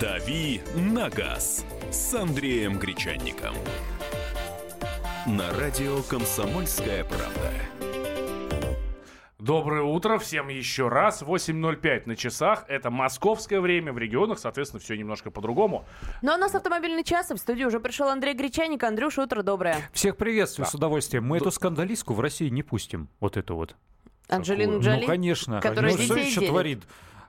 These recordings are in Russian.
«Дави на газ» с Андреем Гречанником. На радио «Комсомольская правда». Доброе утро всем еще раз. 8.05 на часах. Это московское время. В регионах, соответственно, все немножко по-другому. Ну а у нас автомобильный час. и В студию уже пришел Андрей Гречаник. Андрюша, утро доброе. Всех приветствую Да. с удовольствием. Мы эту скандалистку в России не пустим. Вот эту вот. Анджелину. Джоли. Ну, конечно. которая ну, что детей еще делит. творит?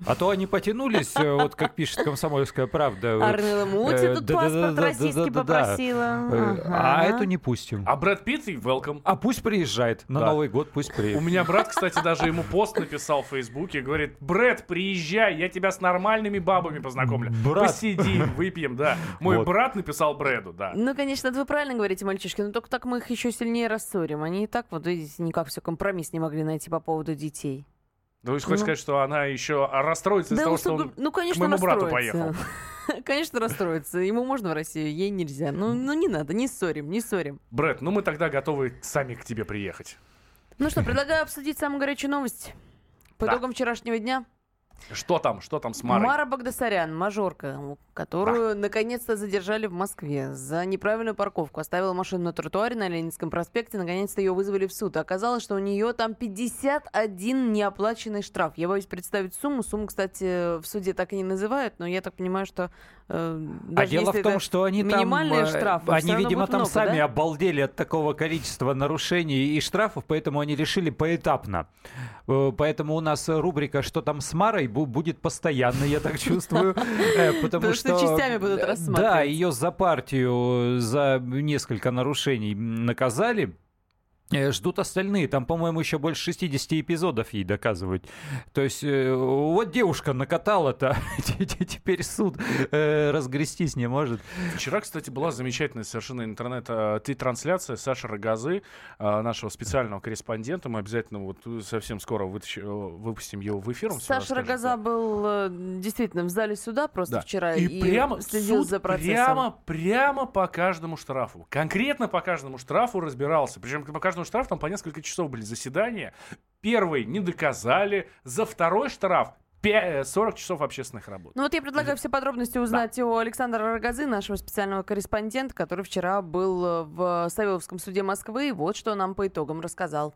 А то они потянулись, э, вот как пишет «Комсомольская правда». Арнелла Мути Э, тут паспорт российский Э, попросила. А эту не пустим. А Брэд Питт и welcome. А пусть приезжает на. Новый год, пусть У приедет. меня брат, кстати, даже ему пост написал в Фейсбуке. Говорит, Брэд, приезжай, я тебя с нормальными бабами познакомлю. Посидим, выпьем, да. Мой брат написал Брэду, да. Ну, конечно, вы правильно говорите, мальчишки, но только так мы их еще сильнее рассорим. Они и так, вот видите, никак все компромисс не могли найти по поводу детей. Да вы же хочете Ну. сказать, что она еще расстроится из-за того, ну, что он... ну, конечно, моему брату расстроится. конечно, расстроится. Ему можно в Россию, ей нельзя. Ну, ну, не надо, не ссорим, не ссорим. Брэд, ну мы тогда готовы сами к тебе приехать. Ну что, предлагаю обсудить самую горячую новость. По Да. итогам вчерашнего дня Что там, что там с Марой? Мара Багдасарян, мажорка, которую наконец-то задержали в Москве за неправильную парковку. Оставила машину на тротуаре на Ленинском проспекте. Наконец-то ее вызвали в суд. Оказалось, что у нее там 51 неоплаченный штраф. Я боюсь представить сумму. Сумму, кстати, в суде так и не называют, но я так понимаю, что э, А даже дело если в том, что они там, минимальные э, штрафы, они, видимо, там много, сами да? обалдели от такого количества нарушений и штрафов, поэтому они решили поэтапно. Э, Поэтому у нас рубрика «Что там с Марой» бу- будет постоянно, я так чувствую. э, Потому что частями будут э, Да, рассматривать. ее за партию, за несколько нарушений наказали. Э, Ждут остальные. Там, по-моему, еще больше 60 эпизодов ей доказывают. То есть, э, вот девушка накатала-то, теперь суд э, разгрестись не может. Вчера, кстати, была замечательная совершенно интернет-трансляция Саши Рогозы, э, нашего специального корреспондента. Мы обязательно вот совсем скоро вытащ- э, выпустим его в эфир. Саша расскажет, Рогоза был э, действительно в зале суда просто Да. вчера И, и, прямо следил суд за процессом. прямо, прямо по каждому штрафу. Конкретно по каждому штрафу разбирался. Причем по каждому штрафу там по несколько часов были заседания. Первый не доказали. За второй штраф пя- э, 40 часов общественных работ. Ну вот я предлагаю все подробности узнать у Александра Рогозы, нашего специального корреспондента, который вчера был э, в Савеловском суде Москвы, и вот что нам по итогам рассказал.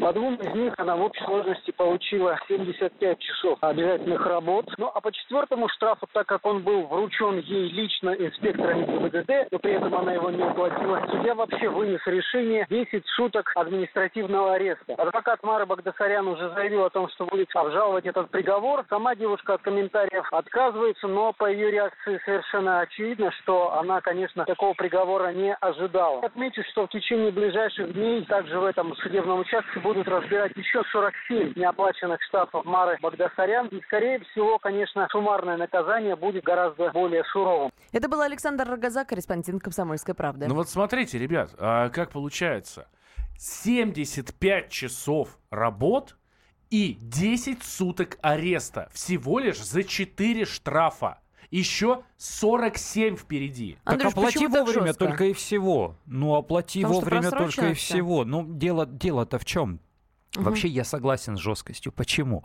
По двум из них она в общей сложности получила 75 часов обязательных работ. Ну а по четвертому штрафу, так как он был вручен ей лично инспектором ГИБДД, но при этом она его не оплатила, судья вообще вынес решение 10 суток административного ареста. Адвокат Мара Багдасарян уже заявил о том, что будет обжаловать этот приговор. Сама девушка от комментариев отказывается, но по ее реакции совершенно очевидно, что она, конечно, такого приговора не ожидала. Отмечу, что в течение ближайших дней также в этом судебном участке будут разбирать еще 47 неоплаченных штрафов Мары Багдасарян. И, скорее всего, конечно, суммарное наказание будет гораздо более суровым. Это был Александр Рогоза, корреспондент «Комсомольской правды». Ну вот смотрите, ребят, а как получается? 75 часов работ и 10 суток ареста. Всего лишь за 4 штрафа. Еще 47 впереди. Андрюш, так оплати вовремя жестко? только и всего. Ну, оплати Потому вовремя только и всего. Ну, дело, дело-то в чем? Вообще я согласен с жесткостью. Почему?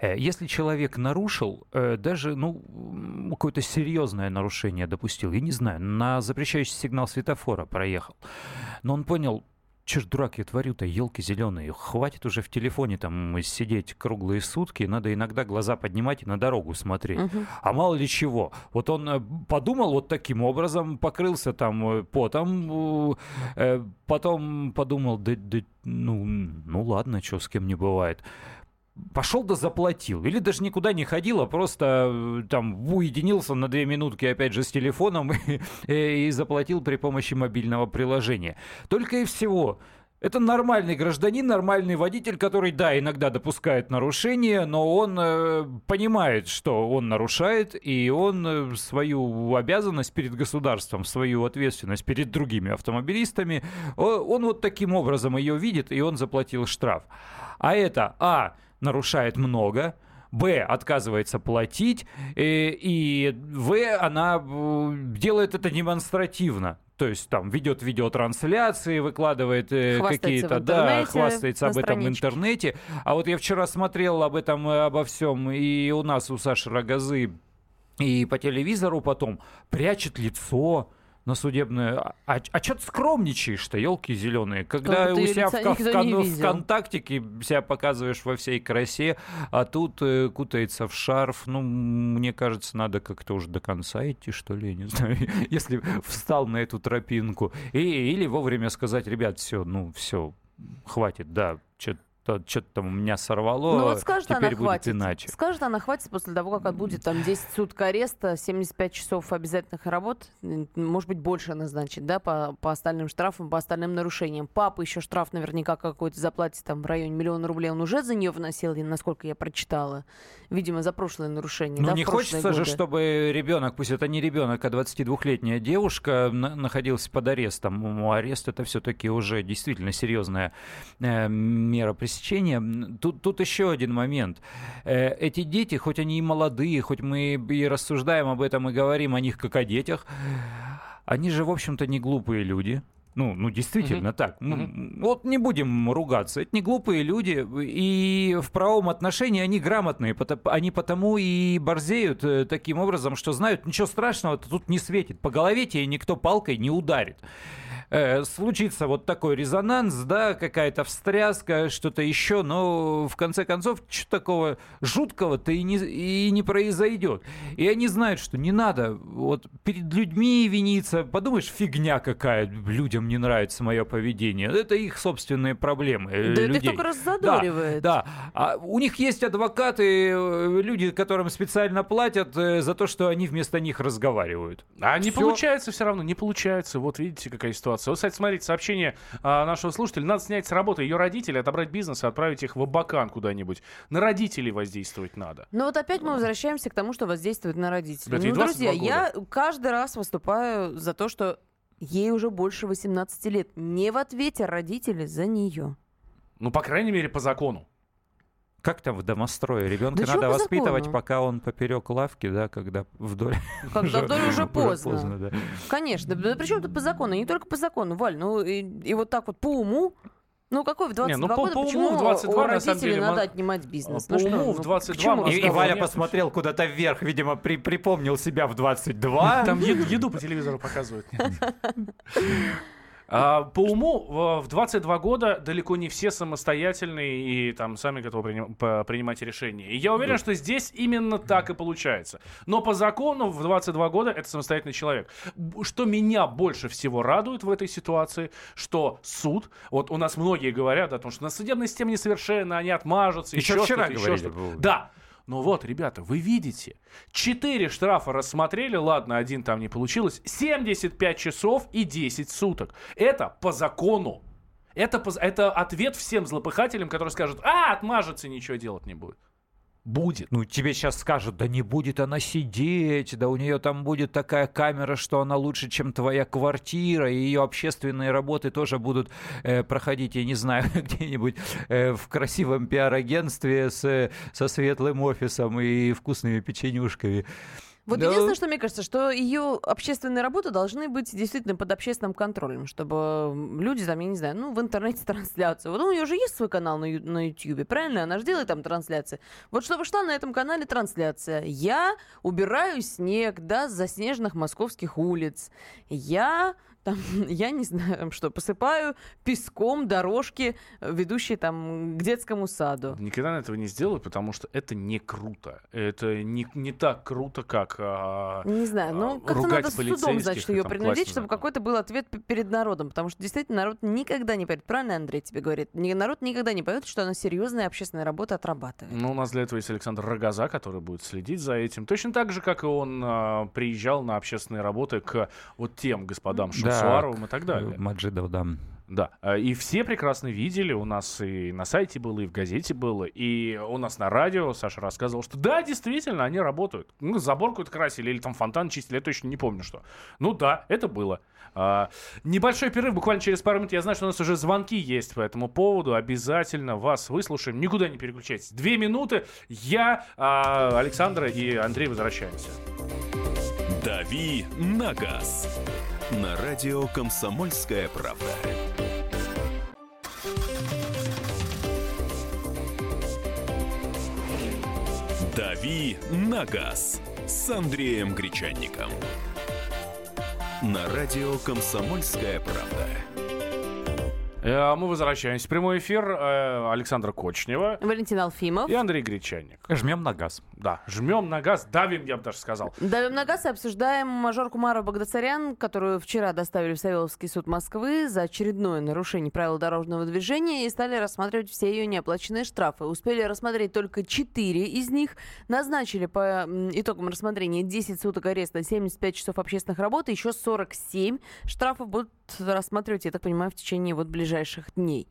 Э, Если человек нарушил, э, даже ну, какое-то серьезное нарушение допустил, я не знаю, на запрещающий сигнал светофора проехал, но он понял, что ж, дурак, я творю-то, елки зеленые, хватит уже в телефоне там сидеть круглые сутки, надо иногда глаза поднимать и на дорогу смотреть. Мгм. А мало ли чего. Вот он э, подумал вот таким образом, покрылся там э, потом, э, потом подумал, да, да, ну, ну ладно, что с кем не бывает. Пошел да заплатил. Или даже никуда не ходил, а просто э, там уединился на две минутки опять же с телефоном и, и заплатил при помощи мобильного приложения. Только и всего. Это нормальный гражданин, нормальный водитель, который, да, иногда допускает нарушения, но он э, понимает, что он нарушает, и он э, свою обязанность перед государством, свою ответственность перед другими автомобилистами, о- он вот таким образом ее видит, и он заплатил штраф. А это, а, нарушает много, Б отказывается платить, э, и В она э, делает это демонстративно. То есть там ведет видеотрансляции, выкладывает э, какие-то, да, хвастается об этом в интернете. А вот я вчера смотрел об этом, обо всем, и у нас, у Саши Рогозы и по телевизору потом прячет лицо на судебное. А, а, а что ты скромничаешь-то, елки зеленые? Когда Как у себя в, в, в. ВКонтактике себя показываешь во всей красе, а тут э, кутается в шарф. Ну, мне кажется, надо как-то уже до конца идти, что ли, я не знаю, если встал на эту тропинку. И, или вовремя сказать, ребят, все, ну, все, хватит, да, что-то что-то там у меня сорвало, Ну вот скажет теперь она будет хватит. иначе. Скажет она хватит после того, как отбудет там 10 суток ареста, 75 часов обязательных работ, может быть, больше назначит, да, по, по остальным штрафам, по остальным нарушениям. Папа еще штраф наверняка какой-то заплатит там в районе миллиона рублей. Он уже за нее вносил, насколько я прочитала. Видимо, за прошлое нарушение. Ну, да, не хочется же, годы. чтобы ребенок, пусть это не ребенок, а 22-летняя девушка, на- находился под арестом. Арест это все-таки уже действительно серьезная э, мера пресечения. Тут, тут еще один момент. Э, эти дети, хоть они и молодые, хоть мы и рассуждаем об этом и говорим о них как о детях, они же, в общем-то, не глупые люди. Ну, ну действительно так. Ну, Вот не будем ругаться. Это не глупые люди. И в правом отношении они грамотные. Они потому и борзеют э, таким образом, что знают, ничего страшного тут не светит. По голове тебе никто палкой не ударит. Э, случится вот такой резонанс, да, какая-то встряска, что-то еще, но в конце концов что такого жуткого-то и не, и не произойдет. И они знают, что не надо вот перед людьми виниться. Подумаешь, фигня какая, людям не нравится мое поведение. Это их собственные проблемы. э, Да это их людей. только раззадоривает. Да, а у них есть адвокаты, э, люди, которым специально платят э, за то, что они вместо них разговаривают. А не Всё. получается все равно, не получается. Вот видите, какая ситуация. Вот, кстати, смотрите, сообщение а, нашего слушателя. Надо снять с работы ее родителей, отобрать бизнес и отправить их в Абакан куда-нибудь. На родителей воздействовать надо. Ну вот опять мы возвращаемся к тому, что воздействует на родителей. Ну, 22 друзья, я каждый раз выступаю за то, что ей уже больше 18 лет. Не в ответе родители за нее. Ну, по крайней мере, по закону. Как там в домострое? Ребенка Да надо по воспитывать, закону? пока он поперек лавки, да, когда вдоль. Когда вдоль уже поздно. да. Конечно. Да причем тут по закону? Не только по закону, Валь. Ну и, и вот так вот по уму. Ну какой в 22 Не, ну, по- года, по уму почему в 22 у на самом родителей деле надо отнимать бизнес? По Ну что, уму в ну, 22 к чему можно И, и Валя нет. посмотрел куда-то вверх, видимо, при- припомнил себя в 22. Там еду по телевизору показывают. А, По уму в в 22 года далеко не все самостоятельные и там сами готовы приним- по- принимать решения. И я уверен, что здесь именно так и получается. Но по закону в 22 года это самостоятельный человек. Что меня больше всего радует в этой ситуации, что суд, вот у нас многие говорят о том, что на судебной системе несовершенна, они отмажутся, Еще еще вчера что-то, еще что-то. Да, ну вот, ребята, вы видите, 4 штрафа рассмотрели, ладно, один там не получилось, 75 часов и 10 суток. Это по закону. Это, это ответ всем злопыхателям, которые скажут, а, отмажется, ничего делать не будет. Будет. Ну, тебе сейчас скажут, да не будет она сидеть, да у нее там будет такая камера, что она лучше, чем твоя квартира, и ее общественные работы тоже будут э, проходить, я не знаю, где-нибудь э, в красивом пиар-агентстве с, э, со светлым офисом и вкусными печенюшками. Вот Да. единственное, что мне кажется, что ее общественные работы должны быть действительно под общественным контролем, чтобы люди там, я не знаю, ну, в интернете трансляцию. Вот у нее же есть свой канал на, на YouTube, правильно? Она же делает там трансляции. Вот чтобы шла на этом канале трансляция. Я убираю снег, да, с заснеженных московских улиц. Я там, я не знаю, что, посыпаю песком дорожки, э, ведущие там к детскому саду. Никогда этого не сделаю, потому что это не круто. Это не, не так круто, как... а, Не знаю, а, ну как-то ругать надо судом, полицейских значит, ее принудить, чтобы какой-то был ответ перед народом. Потому что действительно народ никогда не поверит. Правильно Андрей тебе говорит? Народ никогда не поверит, что она серьезная общественная работа отрабатывает. Ну, у нас для этого есть Александр Рогоза, который будет следить за этим. Точно так же, как и он а, приезжал на общественные работы к вот тем господам Шансуаровым и так далее. Маджидов, да. Да, а, и все прекрасно видели, у нас и на сайте было, и в газете было, и у нас на радио Саша рассказывал, что да, действительно, они работают. Ну, забор какой-то красили, или там фонтан чистили, я точно не помню что. Ну да, это было. А, небольшой перерыв, буквально через пару минут. Я знаю, что у нас уже звонки есть по этому поводу. Обязательно вас выслушаем. Никуда не переключайтесь. Две минуты. Я, а, Александра и Андрей возвращаемся. «Дави на газ» на радио «Комсомольская правда». «Дави на газ» с Андреем Гречанником. На радио «Комсомольская правда». Э, Мы возвращаемся в прямой эфир. Э, Александра Кочнева Валентин Алфимов. и Андрей Гречанник. Жмем на газ. Да, жмем на газ, давим, я бы даже сказал. Давим на газ и обсуждаем мажорку Мару Багдасарян, которую вчера доставили в Савеловский суд Москвы за очередное нарушение правил дорожного движения и стали рассматривать все ее неоплаченные штрафы. Успели рассмотреть только 4 из них. Назначили по итогам рассмотрения 10 суток ареста, 75 часов общественных работ, и еще 47 штрафов будут рассматривать, я так понимаю, в течение вот ближайших дней.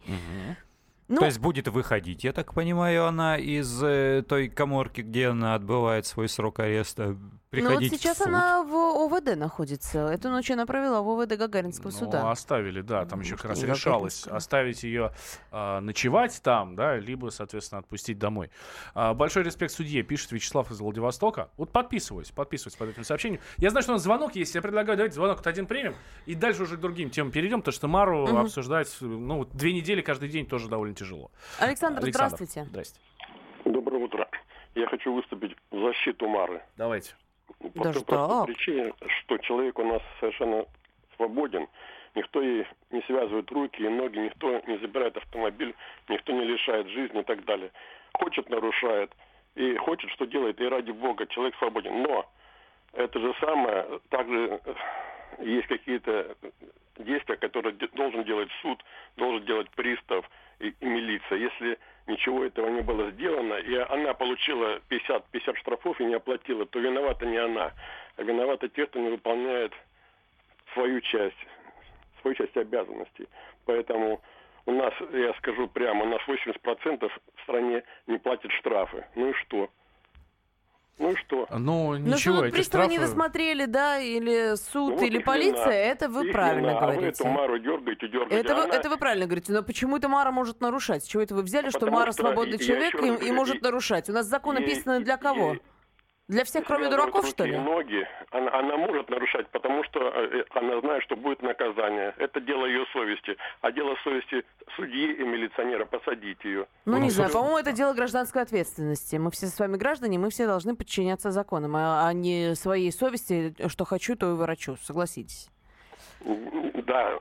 Ну, То есть будет выходить, я так понимаю, она из э, той коморки, где она отбывает свой срок ареста, ну вот приходить сейчас в суд. она в ОВД находится. Эту ночь она провела в ОВД Гагаринского Ну, суда. оставили, да, там еще Может, как раз решалось оставить ее а, ночевать там, да, либо, соответственно, отпустить домой. А, большой респект судье, пишет Вячеслав из Владивостока. Вот подписываюсь, подписываюсь под этим сообщением. Я знаю, что у нас звонок есть, я предлагаю давайте звонок один примем, и дальше уже к другим темам перейдем, потому что Мару Мгм. обсуждать, ну, две недели каждый день тоже довольно тяжело. Александр, здравствуйте. Здрасте. Доброе утро. Я хочу выступить в защиту Мары. Давайте. По Даже той простой так? причине, что человек у нас совершенно свободен. Никто ей не связывает руки и ноги, никто не забирает автомобиль, никто не лишает жизни и так далее. Хочет, нарушает. И хочет, что делает. И ради бога, человек свободен. Но это же самое, также э, есть какие-то действия, которые должен делать суд, должен делать пристав и, и милиция. Если ничего этого не было сделано, и она получила 50, 50 штрафов и не оплатила, то виновата не она, а виноваты те, кто не выполняет свою часть, свою часть обязанностей. Поэтому у нас, я скажу прямо, у нас 80% в стране не платят штрафы. Ну и что? Ну и что? Ну, Ну, ничего, что вот эти приставы штрафы... не досмотрели, да, или суд, Ну, вот или полиция, вина. это вы Их правильно вина, А вы говорите. эту Мару дергаете, дергаете. Это вы, Она- это вы правильно говорите, но почему это Мара может нарушать? С чего это вы взяли, что Потому Мара что свободный я человек и, и говорю, может и- нарушать? У нас закон написано для кого? ей Для всех, кроме дураков, что ли? ноги. Она, она может нарушать, потому что э, она знает, что будет наказание. Это дело ее совести. А дело совести судьи и милиционера посадить ее. Ну, Ну, не знаю, по-моему, это дело гражданской ответственности. Мы все с вами граждане, мы все должны подчиняться законам, а, а не своей совести, что хочу, то и ворочу. Согласитесь. Да,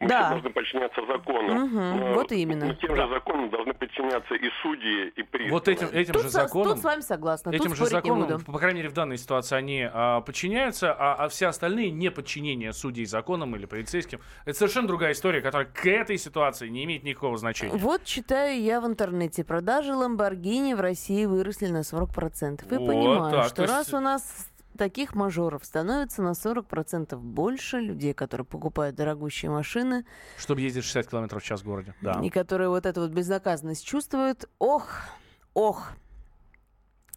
мы Да. все должны подчиняться закону. Мгм, Но- вот именно. но тем же законам должны подчиняться и судьи, и приставы. Вот этим, этим Тут, же законом... тут с вами согласна, Этим тут же законом, буду. по крайней мере, в данной ситуации они а, подчиняются, а, а все остальные не подчинение судей законам или полицейским. Это совершенно другая история, которая к этой ситуации не имеет никакого значения. Вот читаю я в интернете. Продажи Ламборгини в России выросли на 40%. И Вот понимаю, так, что то есть- раз у нас таких мажоров становится на 40% больше людей, которые покупают дорогущие машины, Чтобы ездить 60 км в час в городе. Да. и которые вот эту вот безнаказанность чувствуют, ох, ох,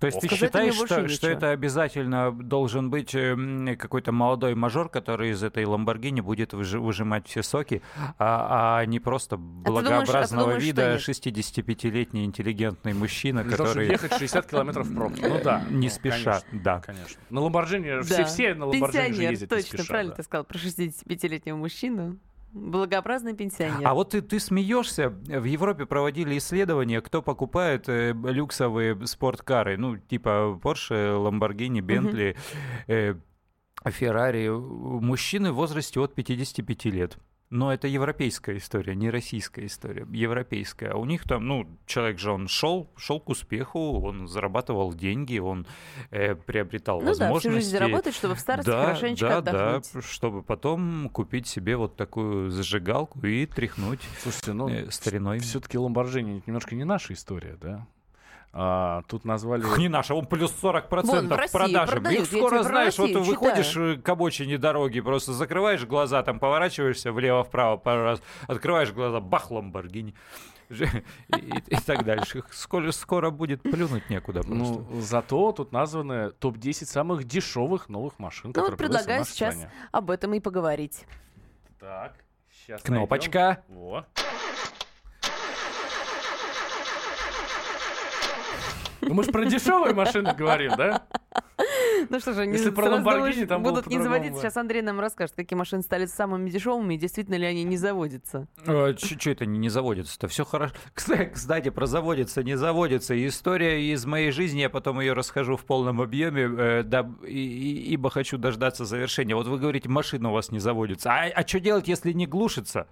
То есть ты Сказать считаешь, что, что это обязательно должен быть эм, какой-то молодой мажор, который из этой Ламборгини будет выжи- выжимать все соки, а, а не просто думаешь- а ты благообразного думаешь, что вида нет? 65-летний интеллигентный мужчина, Для того, который ехать 60 километров в пробке. Ну да. не ну, спеша. Конечно. Да. Конечно. На Ламборджини, Да. все, все на Ламборджини же ездят не точно, спеша, правильно да. ты сказал про 65-летнего мужчину. Благообразный пенсионер. А вот ты, ты смеешься. В Европе проводили исследования, кто покупает э, люксовые спорткары, ну, типа Porsche, Lamborghini, Bentley, э, Ferrari. Мужчины в возрасте от 55 лет. Но это европейская история, не российская история, европейская. А у них там, ну, человек же, он шел, шел к успеху, он зарабатывал деньги, он э, приобретал ну да, всю возможности. жизнь заработать, чтобы в старости Да, хорошенечко да, отдохнуть. да, чтобы потом купить себе вот такую зажигалку и тряхнуть Слушайте, ну, э, стариной. все-таки Ламборджини немножко не наша история, да? А, тут назвали... Не наша, он плюс 40% Вон, в России продажи. продают, Их скоро, знаешь, вот Россию выходишь э, к обочине дороги, просто закрываешь глаза, там поворачиваешься влево-вправо пару раз, открываешь глаза, бах, Ламборгини. И, и- и так дальше. Скоро, скоро будет плюнуть некуда просто. Ну, зато тут названы топ-10 самых дешевых новых машин, Ну которые вот предлагаю нашей сейчас стране. об этом и поговорить. Так, сейчас Кнопочка. Во. Ну, мы же про дешевые машины говорим, да? Ну что же, они Если про Ламборгини, там будут не заводиться. Сейчас Андрей нам расскажет, какие машины стали самыми дешевыми и действительно ли они не заводятся. Что это не, не заводится-то? Все хорошо. Кстати, про заводится, не заводится. История из моей жизни, я потом ее расскажу в полном объеме, э, ибо хочу дождаться завершения. Вот вы говорите, машина у вас не заводится. А, что делать, если не глушится?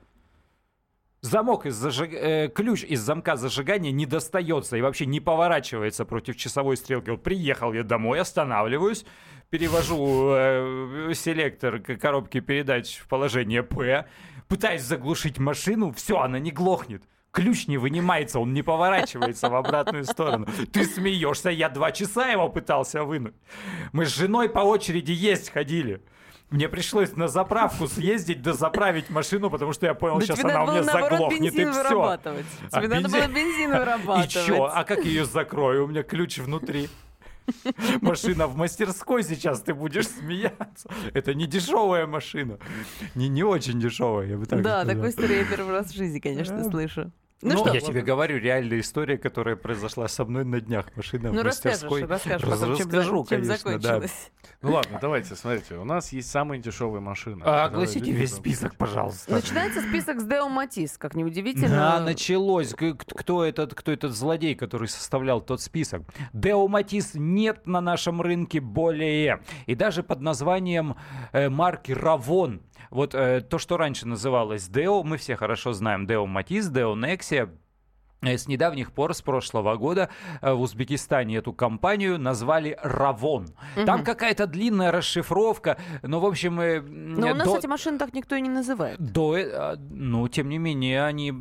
Замок из зажиг- э, ключ из замка зажигания не достается и вообще не поворачивается против часовой стрелки. Вот приехал я домой, останавливаюсь, перевожу э, селектор к коробке передач в положение П, пытаюсь заглушить машину, все, она не глохнет. Ключ не вынимается, он не поворачивается в обратную сторону. Ты смеешься, я два часа его пытался вынуть. Мы с женой по очереди есть ходили. Мне пришлось на заправку съездить, дозаправить машину, потому что я понял, Да сейчас она у меня заглохнет, и бензин все. вырабатывать. А Тебе надо бензин- было бензин И вырабатывать. чё? А как ее закрою? У меня ключ внутри. Машина в мастерской сейчас, ты будешь смеяться. Это не дешевая машина. Не, не очень дешевая, я бы так Да, сказал. такую историю я первый раз в жизни, конечно, Да. слышу. Ну, Ну, что, я тебе говорю, реальная история, которая произошла со мной на днях. Машина ну в мастерской. расскажешь, расскажешь потом, чем, Расскажу, чем конечно, да. Ну ладно, давайте, смотрите. У нас есть самые дешевые машины. А, Огласите весь список, пожалуйста. Начинается список с Део Матис, как неудивительно. Да, началось. Кто этот, кто этот злодей, который составлял тот список? Део Матис нет на нашем рынке более. И даже под названием э, марки Равон. Вот э, то, что раньше называлось Део, мы все хорошо знаем. Део Матис, Део Нексия. Э, С недавних пор, с прошлого года, э, в Узбекистане эту компанию назвали Равон. Там какая-то длинная расшифровка, но, в общем... э, Но у нас до- эти машины так никто и не называет. до, ну, тем не менее, они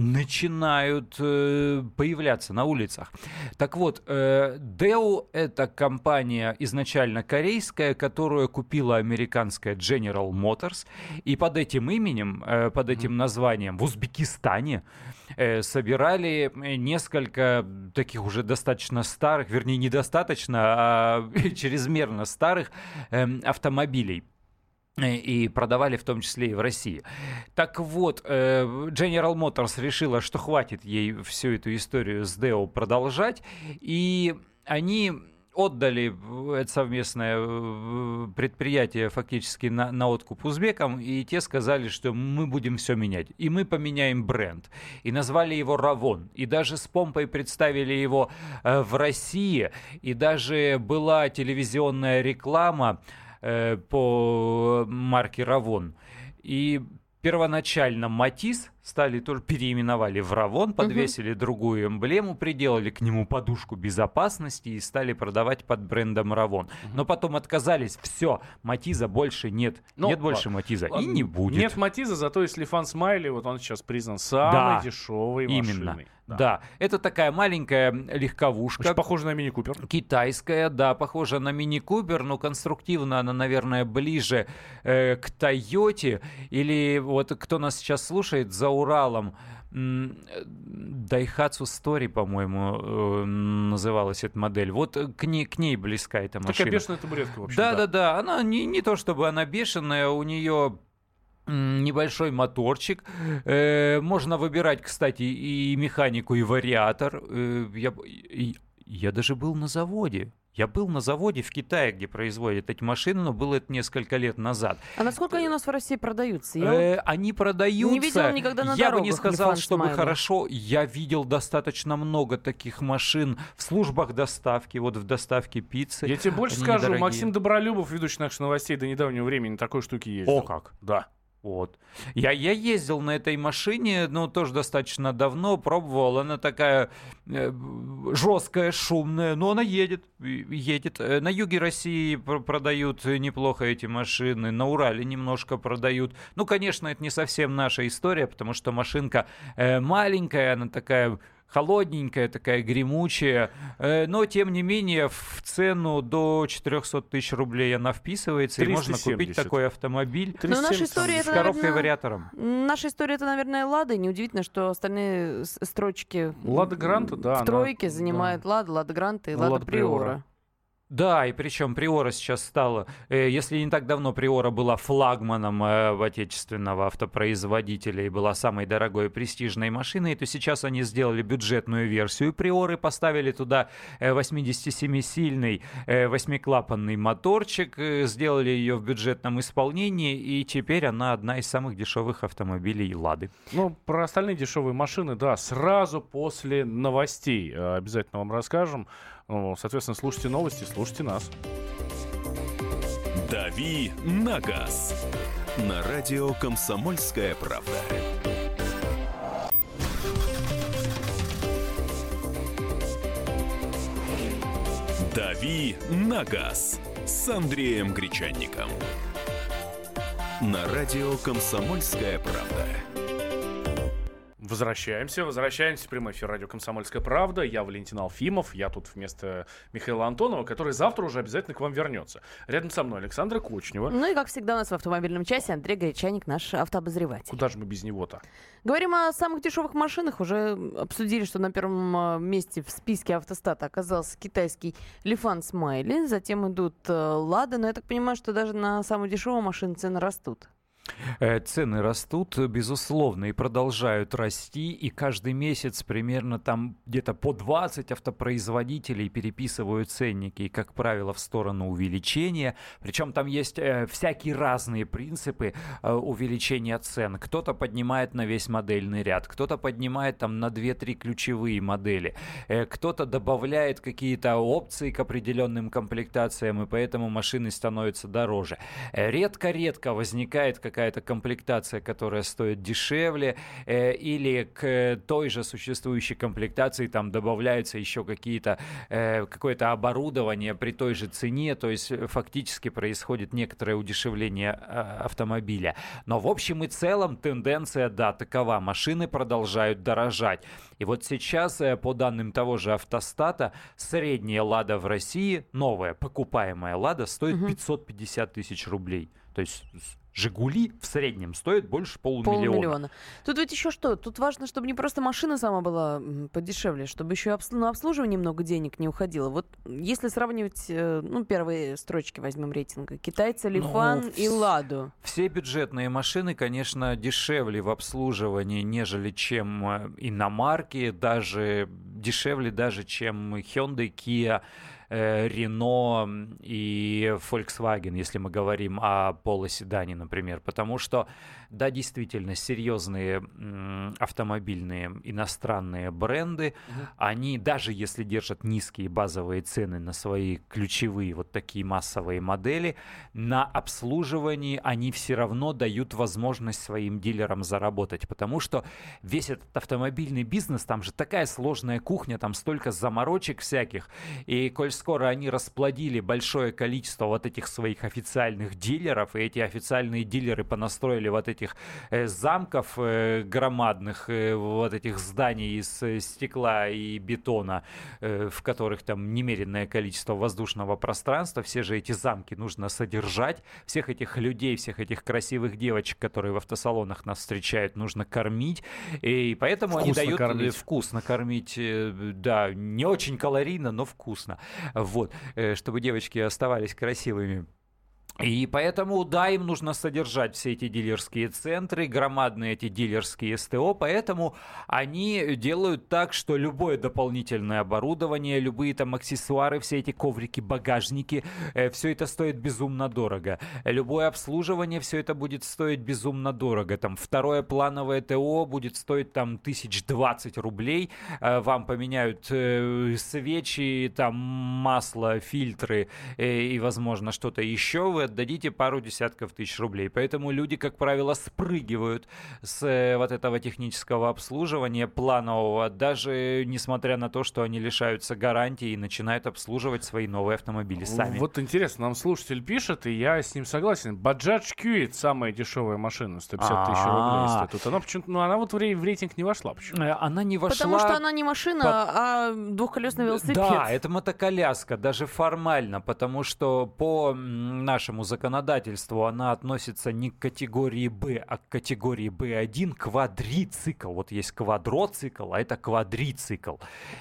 начинают э, появляться на улицах. Так вот, э, Dell — это компания изначально корейская, которую купила американская General Motors, и под этим именем, э, под этим названием в Узбекистане э, собирали э, несколько таких уже достаточно старых, вернее, недостаточно, а чрезмерно старых эм, автомобилей. Э, и продавали в том числе и в России. Так вот, э, General Motors решила, что хватит ей всю эту историю с Deo продолжать, и они отдали это совместное э, предприятие фактически на, на откуп узбекам, и те сказали, что мы будем все менять. И мы поменяем бренд. И назвали его Равон. И даже с помпой представили его э, в России. И даже была телевизионная реклама э, по марке Равон. И первоначально Матис стали тоже переименовали в Равон, подвесили другую эмблему, приделали к нему подушку безопасности и стали продавать под брендом Равон. Но потом отказались, все, Матиза больше нет, Ну, нет больше ладно. Матиза и Ладно, не будет. Нет Матиза, зато есть Лифан Смайли, вот он сейчас признан самой Да, дешевой Именно. Машиной. Да. это такая маленькая легковушка. Очень похоже на Мини Купер. Китайская, да, похожа на Мини Купер, но конструктивно она, наверное, ближе э, к Тойоте. Или вот кто нас сейчас слушает за Уралом, Daihatsu Story, по-моему, э, называлась эта модель. Вот к ней, к ней близка эта машина. Такая бешеная табуретка, в общем. Да, да, да. Она не, не то чтобы она бешеная, у нее небольшой моторчик. Э, можно выбирать, кстати, и механику, и вариатор. Э, я, я даже был на заводе. Я был на заводе в Китае, где производят эти машины, но было это несколько лет назад. А насколько они у нас в России продаются? Я Э, они продаются. не видела никогда на Я бы не сказал, чтобы хорошо. Я видел достаточно много таких машин в службах доставки, вот в доставке пиццы. Я тебе больше Они скажу, недорогие. Максим Добролюбов, ведущий наших новостей до недавнего времени, на такой штуке ездил. О как! Да. Вот. Я, я ездил на этой машине, ну, тоже достаточно давно, пробовал. Она такая э, жесткая, шумная, но она едет, едет. Э, На юге России пр- продают неплохо эти машины, на Урале немножко продают. Ну, конечно, это не совсем наша история, потому что машинка э, маленькая, она такая холодненькая, такая гремучая, э, но тем не менее в цену до 400 тысяч рублей она вписывается, и можно купить 370. такой автомобиль Но наша 370 история с это, коробкой наверное, вариатором. Наша история это, наверное, Лада. и Неудивительно, что остальные строчки Лада Гранта, да. в она- тройке да. Лада, Лада Гранта и Ну, Лада Лада Приора. Приора. Да, и причем Приора сейчас стала, э, если не так давно Приора была флагманом э, отечественного автопроизводителя и была самой дорогой и престижной машиной, то сейчас они сделали бюджетную версию Приоры, поставили туда э, 87-сильный э, восьмиклапанный моторчик, сделали ее в бюджетном исполнении, и теперь она одна из самых дешевых автомобилей Лады. Ну, про остальные дешевые машины, да, сразу после новостей обязательно вам расскажем. Соответственно, слушайте новости, слушайте нас. «Дави на газ» на радио «Комсомольская правда». «Дави на газ» с Андреем Гречанником. На радио «Комсомольская правда». Возвращаемся, возвращаемся в прямой эфир радио «Комсомольская правда». Я Валентин Алфимов, я тут вместо Михаила Антонова, который завтра уже обязательно к вам вернется. Рядом со мной Александра Кучнева. Ну и, как всегда, у нас в автомобильном часе Андрей Гречаник, наш автообозреватель. Куда же мы без него-то? Говорим о самых дешевых машинах. Уже обсудили, что на первом а, месте в списке автостата оказался китайский Лифан Смайли. Затем идут э, Лада. Но я так понимаю, что даже на самую дешевую машину цены растут. Э, Цены растут, безусловно, и продолжают расти, и каждый месяц примерно там где-то по 20 автопроизводителей переписывают ценники, и, как правило, в сторону увеличения. Причем там есть э, всякие разные принципы э, увеличения цен. Кто-то поднимает на весь модельный ряд, кто-то поднимает там на 2-3 ключевые модели, э, кто-то добавляет какие-то опции к определенным комплектациям, и поэтому машины становятся дороже. Э, Редко-редко возникает какая-то комплектация, которая стоит дешевле, э, или к той же существующей комплектации там добавляются еще какие-то э, какое-то оборудование при той же цене, то есть фактически происходит некоторое удешевление э, автомобиля. Но в общем и целом тенденция, да, такова. Машины продолжают дорожать. И вот сейчас, э, по данным того же автостата, средняя «Лада» в России, новая, покупаемая «Лада», стоит 550 тысяч рублей. То есть «Жигули» в среднем стоит больше полумиллиона. Полмиллиона. Тут ведь еще что? Тут важно, чтобы не просто машина сама была подешевле, чтобы еще обс- на обслуживание много денег не уходило. Вот если сравнивать, э, ну, первые строчки возьмем рейтинга. Китайцы, Лифан и вс- Ладу. Все бюджетные машины, конечно, дешевле в обслуживании, нежели чем э, иномарки, даже дешевле даже, чем Hyundai, Kia, э, Renault и Volkswagen, если мы говорим о полоседане, например. Потому что, да, действительно, серьезные автомобильные иностранные бренды, они, даже если держат низкие базовые цены на свои ключевые вот такие массовые модели, на обслуживании они все равно дают возможность своим дилерам заработать, потому что весь этот автомобильный бизнес, там же такая сложная кухня, там столько заморочек всяких, и коль скоро они расплодили большое количество вот этих своих официальных дилеров, и эти официальные дилеры понастроили вот этих э, замков э, громадных, э, вот этих зданий из э, стекла и бетона, э, в которых там немеренное количество воздушного пространства, все же эти замки нужно содержать, всех этих людей, всех этих красивых девочек, которые в автосалонах нас встречают, нужно кормить, и поэтому они Вкусно дают э, кормить. вкусно кормить, э, да, не очень калорийно, но вкусно, вот, э, чтобы девочки оставались красивыми. И поэтому, да, им нужно содержать все эти дилерские центры, громадные эти дилерские СТО, поэтому они делают так, что любое дополнительное оборудование, любые там аксессуары, все эти коврики, багажники, все это стоит безумно дорого. Любое обслуживание, все это будет стоить безумно дорого. Там второе плановое ТО будет стоить там тысяч двадцать рублей, Э, вам поменяют э, свечи, там масло, фильтры э, и, возможно, что-то еще, вы отдадите пару десятков тысяч рублей. Поэтому люди, как правило, спрыгивают с э, вот этого технического обслуживания планового, даже несмотря на то, что они лишаются гарантии и начинают обслуживать свои новые автомобили сами. Вот интересно, нам слушатель пишет, и я с ним согласен. Bajaj Q самая дешевая машина, 150 тысяч рублей стоит. Вот она почему-то, ну она вот в рей- в рейтинг не вошла почему Э, Она не вошла... Потому что она не машина, а двухколесный велосипед. Да, это мотоколяска, даже формально, потому что по нашим нашему законодательству она относится не к категории Б, а к категории Б1 квадрицикл. Вот есть квадроцикл, а это квадрицикл.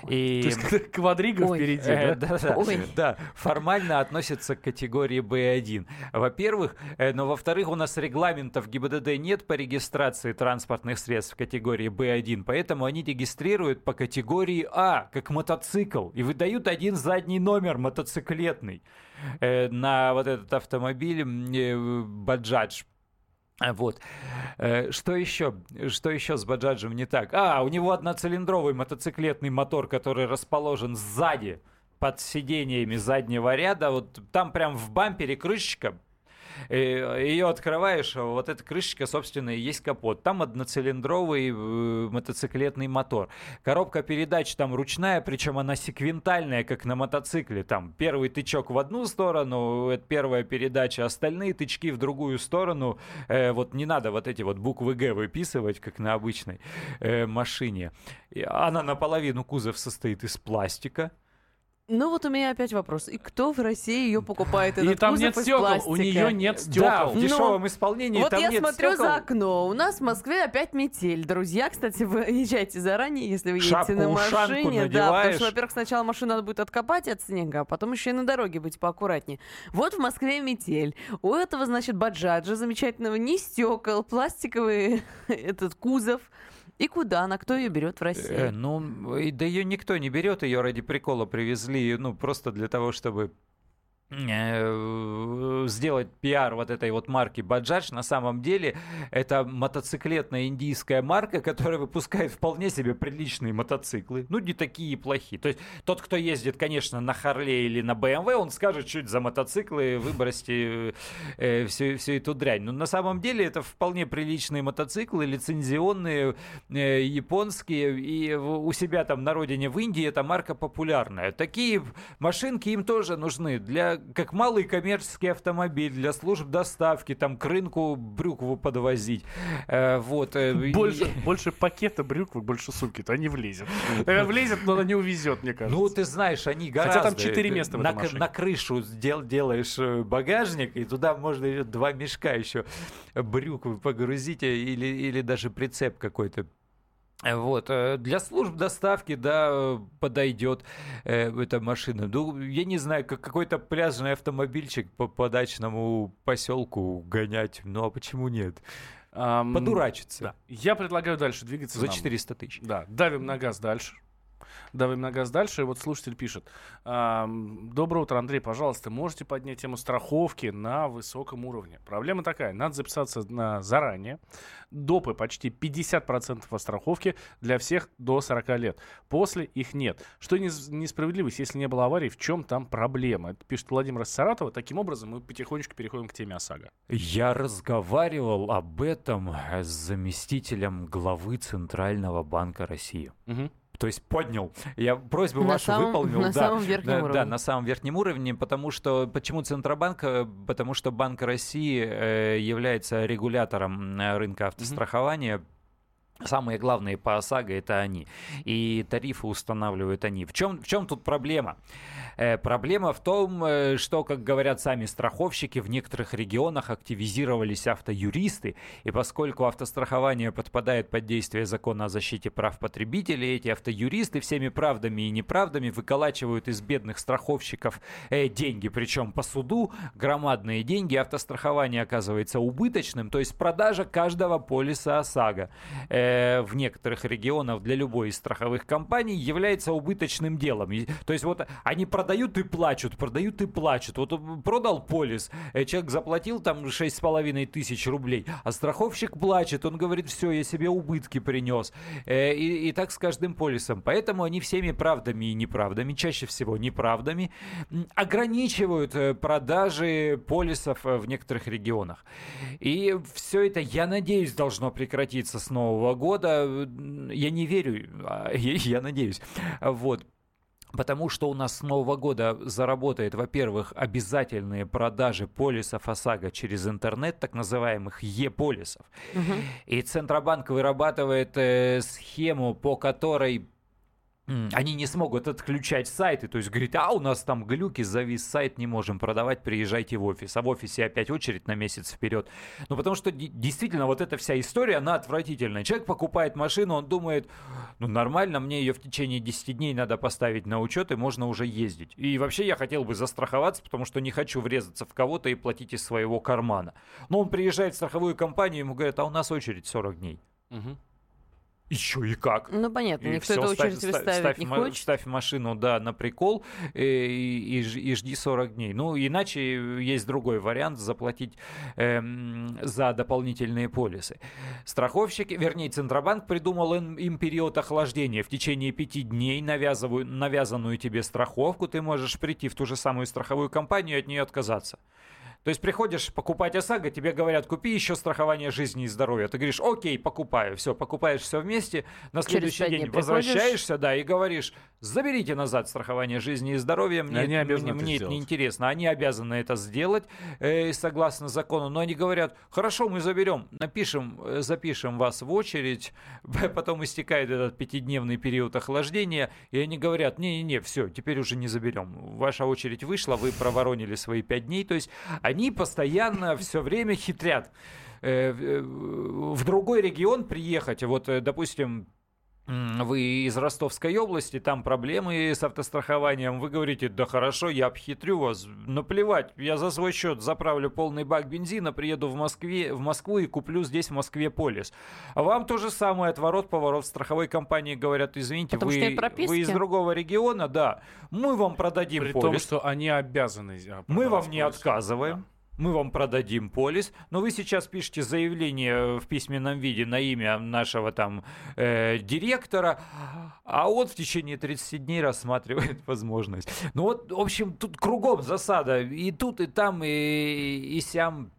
И... То есть квадрига Ой. впереди, э, да? Да, да, да, формально относится к категории Б1. Во-первых, э, но во-вторых, у нас регламентов ГИБДД нет по регистрации транспортных средств в категории Б1, поэтому они регистрируют по категории А, как мотоцикл, и выдают один задний номер мотоциклетный на вот этот автомобиль э, Баджадж. Вот. Э, что еще? Что еще с Баджаджем не так? А, у него одноцилиндровый мотоциклетный мотор, который расположен сзади под сидениями заднего ряда. Вот там прям в бампере крышечка ее открываешь, а вот эта крышечка, собственно, и есть капот. Там одноцилиндровый э, мотоциклетный мотор. Коробка передач там ручная, причем она секвентальная, как на мотоцикле. Там первый тычок в одну сторону, это первая передача, остальные тычки в другую сторону. Э, вот не надо вот эти вот буквы Г выписывать, как на обычной э, машине. Она наполовину кузов состоит из пластика. Ну вот у меня опять вопрос. И кто в России ее покупает? Этот и там нет стекол, пластика? у нее нет стекол. Да, в дешевом исполнении Вот там я нет смотрю стекол. за окно. У нас в Москве опять метель. Друзья, кстати, вы езжайте заранее, если вы едете Шапку, на ушанку машине. Да, потому надеваешь. что, во-первых, сначала машину надо будет откопать от снега, а потом еще и на дороге быть поаккуратнее. Вот в Москве метель. У этого, значит, баджаджа замечательного ни стекол, пластиковый этот кузов. И куда она? Кто ее берет в России? Э, ну, да ее никто не берет, ее ради прикола привезли, ну, просто для того, чтобы сделать пиар вот этой вот марки Bajaj. На самом деле это мотоциклетная индийская марка, которая выпускает вполне себе приличные мотоциклы. Ну, не такие плохие. То есть тот, кто ездит, конечно, на Харле или на BMW, он скажет, это за мотоциклы, выбросьте э, всю, всю эту дрянь. Но на самом деле это вполне приличные мотоциклы, лицензионные, э, японские. И у себя там на родине в Индии эта марка популярная. Такие машинки им тоже нужны для как малый коммерческий автомобиль для служб доставки, там к рынку брюкву подвозить. Э, вот. э, Больше, больше пакета брюквы, больше сумки-то не влезет. Э, Влезет, но она не увезет, мне кажется. Ну, ты знаешь, они Хотя гораздо... там четыре э, места в на, на крышу дел- делаешь э, багажник, и туда можно два мешка еще брюквы погрузить, или, или даже прицеп какой-то. Э, Вот, э, для служб доставки, да, подойдет э, эта машина. Ну, я не знаю, как какой-то пляжный автомобильчик по, по дачному поселку гонять, ну а почему нет? Ам, Подурачиться. Да. Я предлагаю дальше двигаться За нам. 400 тысяч. Да, давим на газ дальше. Давим на газ дальше. И вот слушатель пишет. Доброе утро, Андрей, пожалуйста, можете поднять тему страховки на высоком уровне? Проблема такая, надо записаться на заранее. Допы почти 50% по страховке для всех до 40 лет. После их нет. Что нес- несправедливость, если не было аварий, в чем там проблема? Это пишет Владимир из Саратова. Таким образом, мы потихонечку переходим к теме ОСАГО. Я разговаривал об этом с заместителем главы Центрального банка России. Мгм. То есть поднял. Я просьбу На вашу самом- выполнил. на да, самом верхнем да, уровне. Да, на самом верхнем уровне, потому что... Почему Центробанк? Э, Потому что Банк России э, является регулятором э, рынка автострахования. Самые главные по ОСАГО это они. И тарифы устанавливают они. В чем, в чем тут проблема? Э, проблема в том, э, что, как говорят сами страховщики, в некоторых регионах активизировались автоюристы, и поскольку автострахование подпадает под действие закона о защите прав потребителей, эти автоюристы всеми правдами и неправдами выколачивают из бедных страховщиков э, деньги, причем по суду громадные деньги, автострахование оказывается убыточным, то есть продажа каждого полиса ОСАГО э, в некоторых регионах для любой из страховых компаний является убыточным делом. И- то есть вот они продают и плачут, продают и плачут. Вот продал полис, э, человек заплатил там 6,5 тысяч рублей, а страховщик плачет, он говорит, все, я себе убытки принес. Э, И, и так с каждым полисом. Поэтому они всеми правдами и неправдами, чаще всего неправдами, ограничивают э, продажи полисов э, в некоторых регионах. И все это, я надеюсь, должно прекратиться с Нового года. Я не верю, а я, я надеюсь. Вот. Потому что у нас с Нового года заработает, во-первых, обязательные продажи полисов ОСАГО через интернет, так называемых Е-полисов. И Центробанк вырабатывает э, схему, по которой они не смогут отключать сайты, то есть говорит, а у нас там глюки, завис сайт, не можем продавать, приезжайте в офис. А в офисе опять очередь на месяц вперед. Ну, потому что действительно вот эта вся история, она отвратительная. Человек покупает машину, он думает, ну, нормально, мне ее в течение 10 дней надо поставить на учет, и можно уже ездить. И вообще я хотел бы застраховаться, потому что не хочу врезаться в кого-то и платить из своего кармана. Но он приезжает в страховую компанию, ему говорят, а у нас очередь 40 дней. Мгм. Еще и как? Ну, понятно, И никто всё, эту очередь ставь- выставить ставь не ма- хочет. Ставь машину, да, на прикол э, и, и и жди 40 дней. Ну, иначе есть другой вариант заплатить эм, за дополнительные полисы. Страховщики, вернее, Центробанк придумал им, им период охлаждения. В течение пяти дней навязываю, навязанную тебе страховку ты можешь прийти в ту же самую страховую компанию и от нее отказаться. То есть приходишь покупать ОСАГО, тебе говорят, купи еще страхование жизни и здоровья. Ты говоришь, окей, покупаю. Все, покупаешь все вместе. На следующий день возвращаешься, да, и говоришь, заберите назад страхование жизни и здоровья. Мне, Они это- мне, мне это сделать. не интересно. Они обязаны это сделать э, согласно закону. Но они говорят, хорошо, мы заберем, напишем, э, запишем вас в очередь. Потом истекает этот пятидневный период охлаждения. И они говорят, не-не-не, все, теперь уже не заберем. Ваша очередь вышла, вы проворонили свои пять дней. То есть они постоянно все время хитрят. Э, э, В другой регион приехать, вот, э, допустим, вы из Ростовской области, там проблемы с автострахованием, вы говорите, да хорошо, я обхитрю вас, наплевать, я за свой счет заправлю полный бак бензина, приеду в, Москве, в Москву и куплю здесь в Москве полис. А вам то же самое, отворот-поворот в страховой компании говорят, извините, Потому вы, вы из другого региона, да, мы вам продадим При полис. том, что они обязаны а, Мы вам не полис. отказываем. Мы вам продадим полис, но вы сейчас пишете заявление в письменном виде на имя нашего там э, директора, а он в течение 30 дней рассматривает возможность. Ну вот, в общем, тут кругом засада. И тут, и там, и, и сям.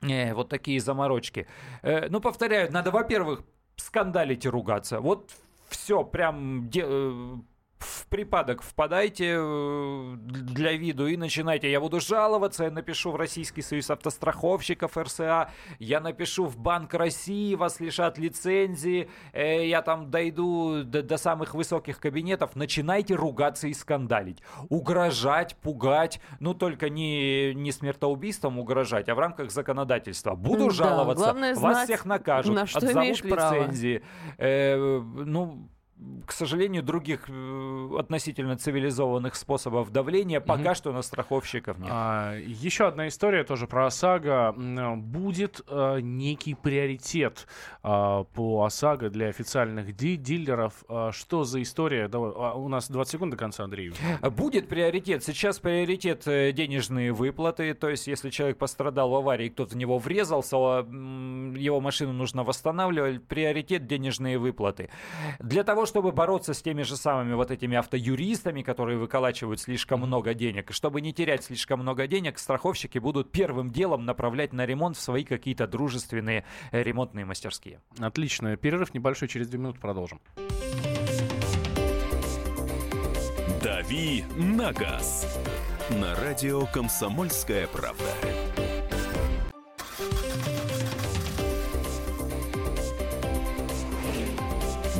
Э, вот такие заморочки. Э, ну, повторяю, надо, во-первых, скандалить и ругаться. Вот все, прям де- э, в припадок впадайте э, для виду и начинайте. Я буду жаловаться, я напишу в Российский союз автостраховщиков РСА, я напишу в Банк России, вас лишат лицензии, э, я там дойду до, до самых высоких кабинетов. Начинайте ругаться и скандалить. Угрожать, пугать, ну только не, не смертоубийством угрожать, а в рамках законодательства. Буду Да, жаловаться, главное вас знать, всех накажут, на что отзовут имеешь право. лицензии. Э, ну, к сожалению, других э, относительно цивилизованных способов давления пока что на страховщиков нет. А, еще одна история тоже про ОСАГО. М, Будет э, некий приоритет а, по ОСАГО для официальных ди- дилеров. А, что за история? Давай, а, у нас 20 секунд до конца, Андрей. Будет приоритет. Сейчас приоритет э, денежные выплаты. То есть, если человек пострадал в аварии, кто-то в него врезался, а, его машину нужно восстанавливать, приоритет денежные выплаты. Для того, чтобы бороться с теми же самыми вот этими автоюристами, которые выколачивают слишком много денег, и чтобы не терять слишком много денег, страховщики будут первым делом направлять на ремонт в свои какие-то дружественные э, ремонтные мастерские. Отлично. Перерыв небольшой, через 2 минуты продолжим. «Дави на газ» на радио «Комсомольская правда».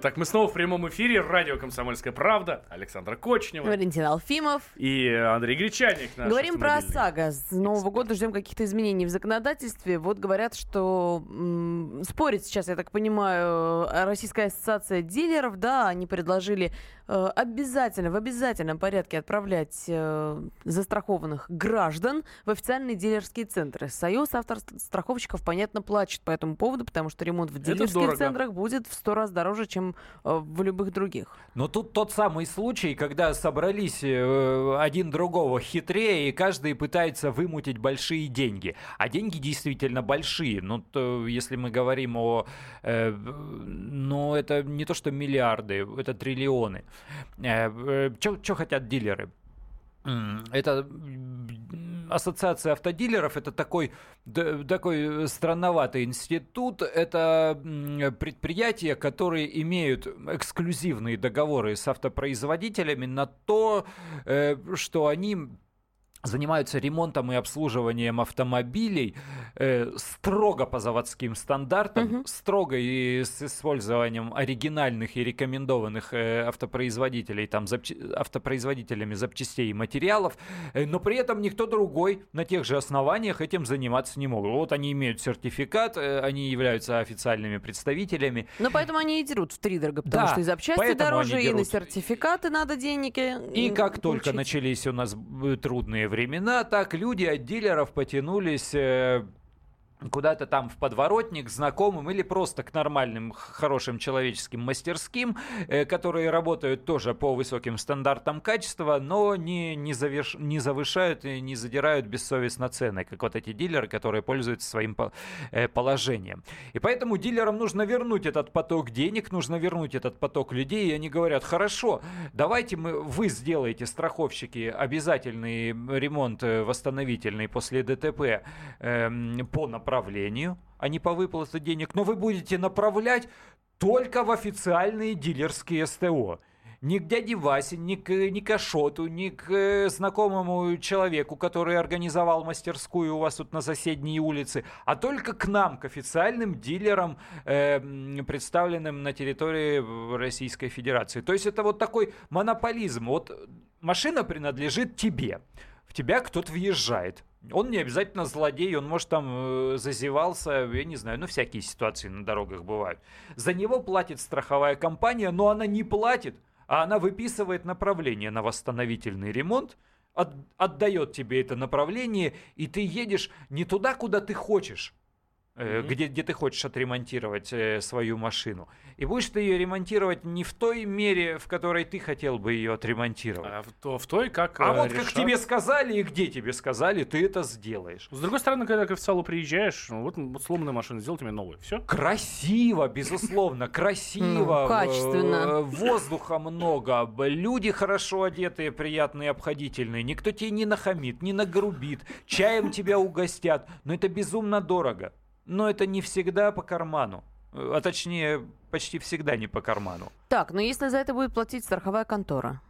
Итак, мы снова в прямом эфире. Радио «Комсомольская правда». Александр Кочнева Валентин Алфимов. и Андрей Гречанник. наш Говорим про. ОСАГО. С Нового года ждем каких-то изменений в законодательстве. Вот говорят, что м, спорит сейчас, я так понимаю, Российская ассоциация дилеров. Да, они предложили э, обязательно, в обязательном порядке отправлять э, застрахованных граждан в официальные дилерские центры. Союз автостраховщиков, понятно, плачет по этому поводу, потому что ремонт в дилерских центрах будет в сто раз дороже, чем э, в любых других. Но тут тот самый случай, когда собрались э, один другого хитрее, и каждый пытается вымутить большие деньги. А деньги действительно большие. Ну, то, если мы говорим о... э, ну, это не то, что миллиарды, это триллионы. Что хотят дилеры? Это ассоциация автодилеров, это такой, такой странноватый институт, это предприятия, которые имеют эксклюзивные договоры с автопроизводителями на то, э, что они занимаются ремонтом и обслуживанием автомобилей э, строго по заводским стандартам, Мгм. строго и с использованием оригинальных и рекомендованных э, автопроизводителей, там, запчи- автопроизводителями запчастей и материалов, э, но при этом никто другой на тех же основаниях этим заниматься не могут. Вот они имеют сертификат, э, они являются официальными представителями, Ну, поэтому они и дерут втридорога, потому Да, что и запчасти дороже, и на сертификаты надо денег. И как только получить. начались у нас трудные времена, так люди от дилеров потянулись э, куда-то там в подворотник, знакомым или просто к нормальным, хорошим человеческим мастерским, э, которые работают тоже по высоким стандартам качества, но не, не, заверш- не завышают и не задирают бессовестно цены, как вот эти дилеры, которые пользуются своим э, положением. И поэтому дилерам нужно вернуть этот поток денег, нужно вернуть этот поток людей, и они говорят, хорошо, давайте мы, вы сделаете, страховщики, обязательный ремонт э, восстановительный после ДТП эм, по направлению, а не по выплате денег, но вы будете направлять только в официальные дилерские СТО. Ни к дяде Васе, ни к, ни к Ашоту, ни к э, знакомому человеку, который организовал мастерскую у вас тут на соседней улице, а только к нам, к официальным дилерам, э, представленным на территории Российской Федерации. То есть это вот такой монополизм. Вот машина принадлежит тебе, в тебя кто-то въезжает. Он не обязательно злодей, он, может, там э, зазевался, я не знаю, ну, всякие ситуации на дорогах бывают. За него платит страховая компания, но она не платит, а она выписывает направление на восстановительный ремонт, от- отдает тебе это направление, и ты едешь не туда, куда ты хочешь, э, Мгм. где, где ты хочешь отремонтировать э, свою машину. И будешь ты ее ремонтировать не в той мере, в которой ты хотел бы ее отремонтировать. А в, то- в той, как А э, вот как решат. тебе сказали и где тебе сказали, ты это сделаешь. С другой стороны, когда к официалу приезжаешь, ну, вот, вот сломанная машина, сделайте мне новую. Все. Красиво, безусловно, красиво. Ну, качественно. э, Воздуха много, люди хорошо одетые, приятные, обходительные. Никто тебе не нахамит, не нагрубит, чаем тебя угостят. Но это безумно дорого. Но это не всегда по карману. Э, А точнее, почти всегда не по карману. Так, но если за это будет платить страховая контора,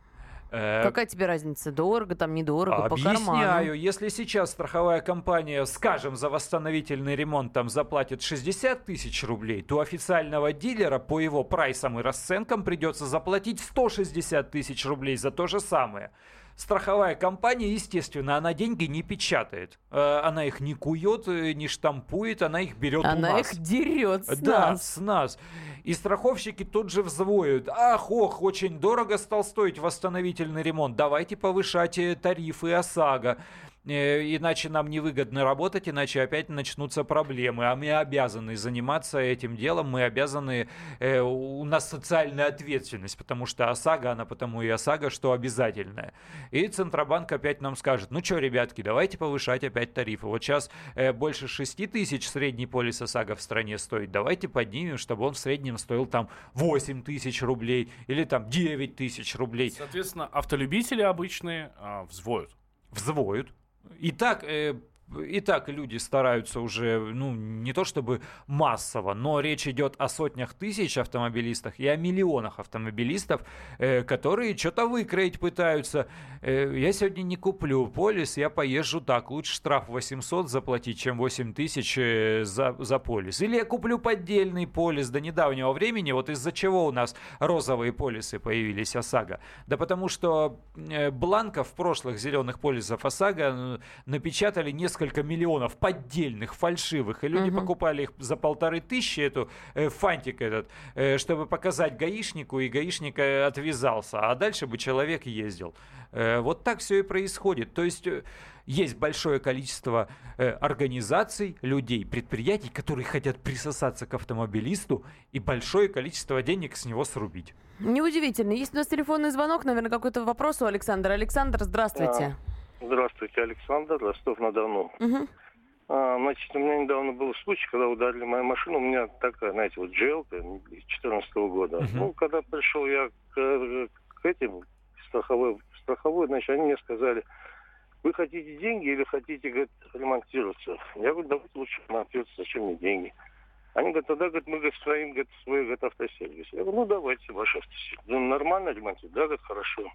Э, какая тебе разница? Дорого, там, недорого, по карману? Объясняю, если сейчас страховая компания, скажем, за восстановительный ремонт там заплатит 60 тысяч рублей, то официального дилера по его прайсам и расценкам придется заплатить 160 тысяч рублей за то же самое. Страховая компания, естественно, она деньги не печатает. Э, Она их не кует, э, не штампует, она их берет у Она нас. их дерет с Да, нас. с нас. И страховщики тут же взвоют. Ах, ох, очень дорого стал стоить восстановительный ремонт. Давайте повышать э, тарифы ОСАГО. Э, Иначе нам невыгодно работать, иначе опять начнутся проблемы. А мы обязаны заниматься этим делом, мы обязаны, э, у нас социальная ответственность, потому что ОСАГО, она потому и ОСАГО, что обязательная. И Центробанк опять нам скажет, ну что, ребятки, давайте повышать опять тарифы. Вот сейчас э, больше 6 тысяч средний полис ОСАГО в стране стоит. Давайте поднимем, чтобы он в среднем стоил там 8 тысяч рублей или там 9 тысяч рублей. Соответственно, автолюбители обычные а, взвоют. Взвоют. И так, э, и так люди стараются уже, ну, не то чтобы массово, но речь идет о сотнях тысяч автомобилистов и о миллионах автомобилистов, э, которые что-то выкроить пытаются. Э, я сегодня не куплю полис, я поезжу так. Лучше штраф 800 заплатить, чем 8 тысяч э, за, за полис. Или я куплю поддельный полис до недавнего времени. Вот из-за чего у нас розовые полисы появились ОСАГО. Да потому что э, бланков прошлых зеленых полисов ОСАГО напечатали несколько миллионов поддельных, фальшивых, и люди Мгм. покупали их за полторы тысячи, эту э, фантик этот, э, чтобы показать гаишнику, и гаишник э, отвязался, а дальше бы человек ездил. Э, вот так все и происходит. То есть э, есть большое количество э, организаций, людей, предприятий, которые хотят присосаться к автомобилисту и большое количество денег с него срубить. Неудивительно. Есть у нас телефонный звонок, наверное, какой-то вопрос у Александра. Александр, здравствуйте. Здравствуйте, Александр, Ростов-на-Дону. Мгм. А, значит, у меня недавно был случай, когда ударили мою машину. У меня такая, знаете, вот джелка 2014 года. Мгм. Ну, когда пришел я к, к этим страховой, страховой, значит, они мне сказали, вы хотите деньги или хотите, говорит, ремонтироваться? Я говорю, давайте лучше ремонтироваться, зачем мне деньги? Они говорят, тогда, говорит, мы говорит, строим говорит, свой говорит, автосервис. Я говорю, ну давайте ваш автосервис. Ну, нормально ремонтировать? Да, говорит, хорошо.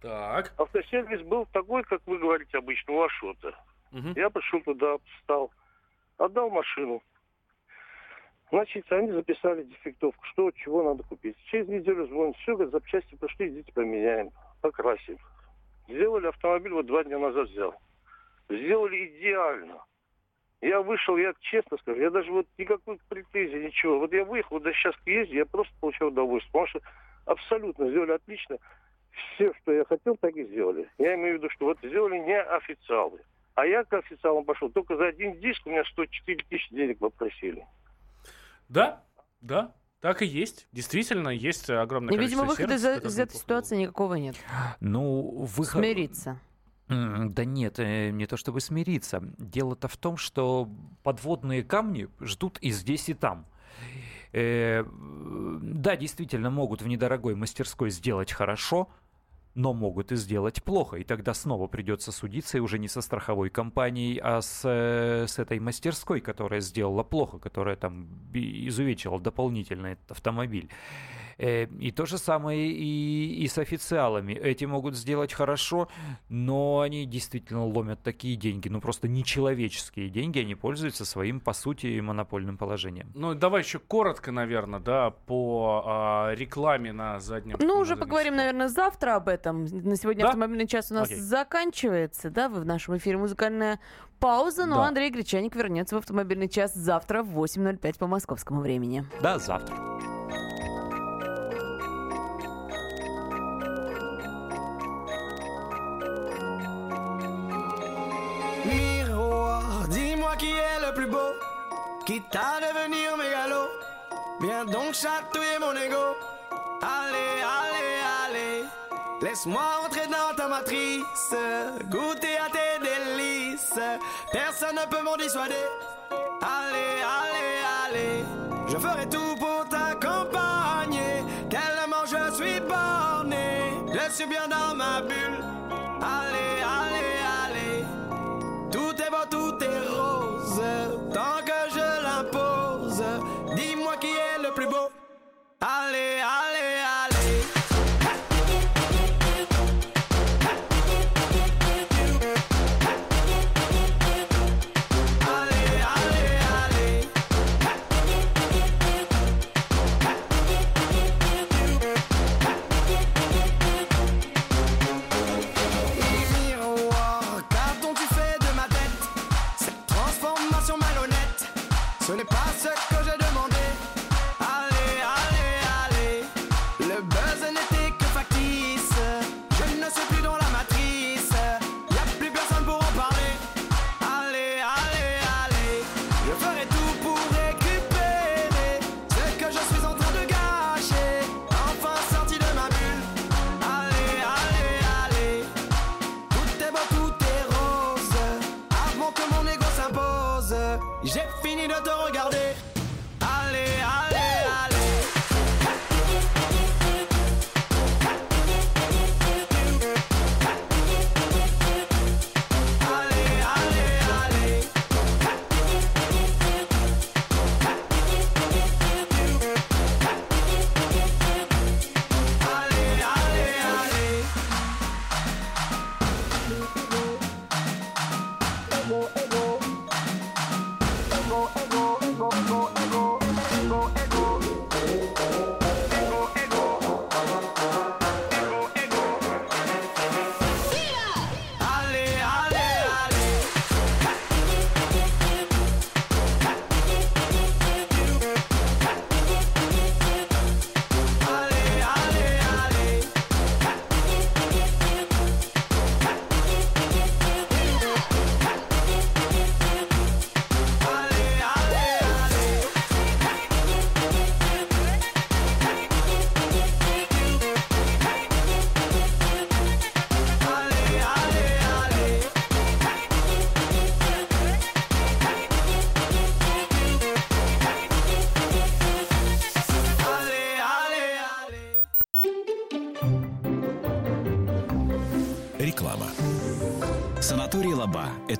Так. Автосервис был такой, как вы говорите обычно, у Ашота. Мгм. Я пришел туда, встал, отдал машину. Значит, они записали дефектовку, что, чего надо купить. Через неделю звонят, все, говорят, запчасти пошли, идите поменяем, покрасим. Сделали автомобиль, вот два дня назад взял. Сделали идеально. Я вышел, я честно скажу, я даже вот никакой претензии, ничего. Вот я выехал, вот сейчас езжу, я просто получал удовольствие. Потому что абсолютно сделали отлично. Все, что я хотел, так и сделали. Я имею в виду, что вот сделали не официалы. А я к официалам пошел. Только за один диск у меня 104 тысячи денег попросили. Да, да, так и есть. Действительно, есть огромное И, видимо, количество выхода из, из этой ситуации никакого нет. Ну, выход... Смириться. Да нет, э, не то чтобы смириться. Дело-то в том, что подводные камни ждут и здесь, и там. Э, Да, действительно, могут в недорогой мастерской сделать хорошо, но могут и сделать плохо. И тогда снова придется судиться, и уже не со страховой компанией, а с, э, с этой мастерской, которая сделала плохо, которая там изувечила дополнительно этот автомобиль. Э, И то же самое и, и с официалами. Эти могут сделать хорошо, но они действительно ломят такие деньги, ну просто нечеловеческие деньги, они пользуются своим, по сути, монопольным положением. Ну, давай еще коротко, наверное, да, по а, рекламе на заднем. Ну, на уже заднем поговорим, наверное, завтра об этом. На сегодня Да? автомобильный час у нас Окей. заканчивается, да, в нашем эфире музыкальная пауза, но Да. Андрей Гречаник вернется в автомобильный час завтра в 8.05 по московскому времени. Да, завтра. Beau, quitte à devenir mégalo. Viens donc chatouiller mon ego. Allez, allez, allez. Laisse-moi entrer dans ta matrice, goûter à tes délices. Personne ne peut m'en dissuader. Allez, allez, allez. Je ferai tout pour t'accompagner. Tellement je suis borné. Je suis bien dans ma bulle.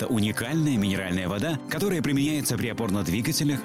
Это уникальная минеральная вода, которая применяется при опорно-двигательных,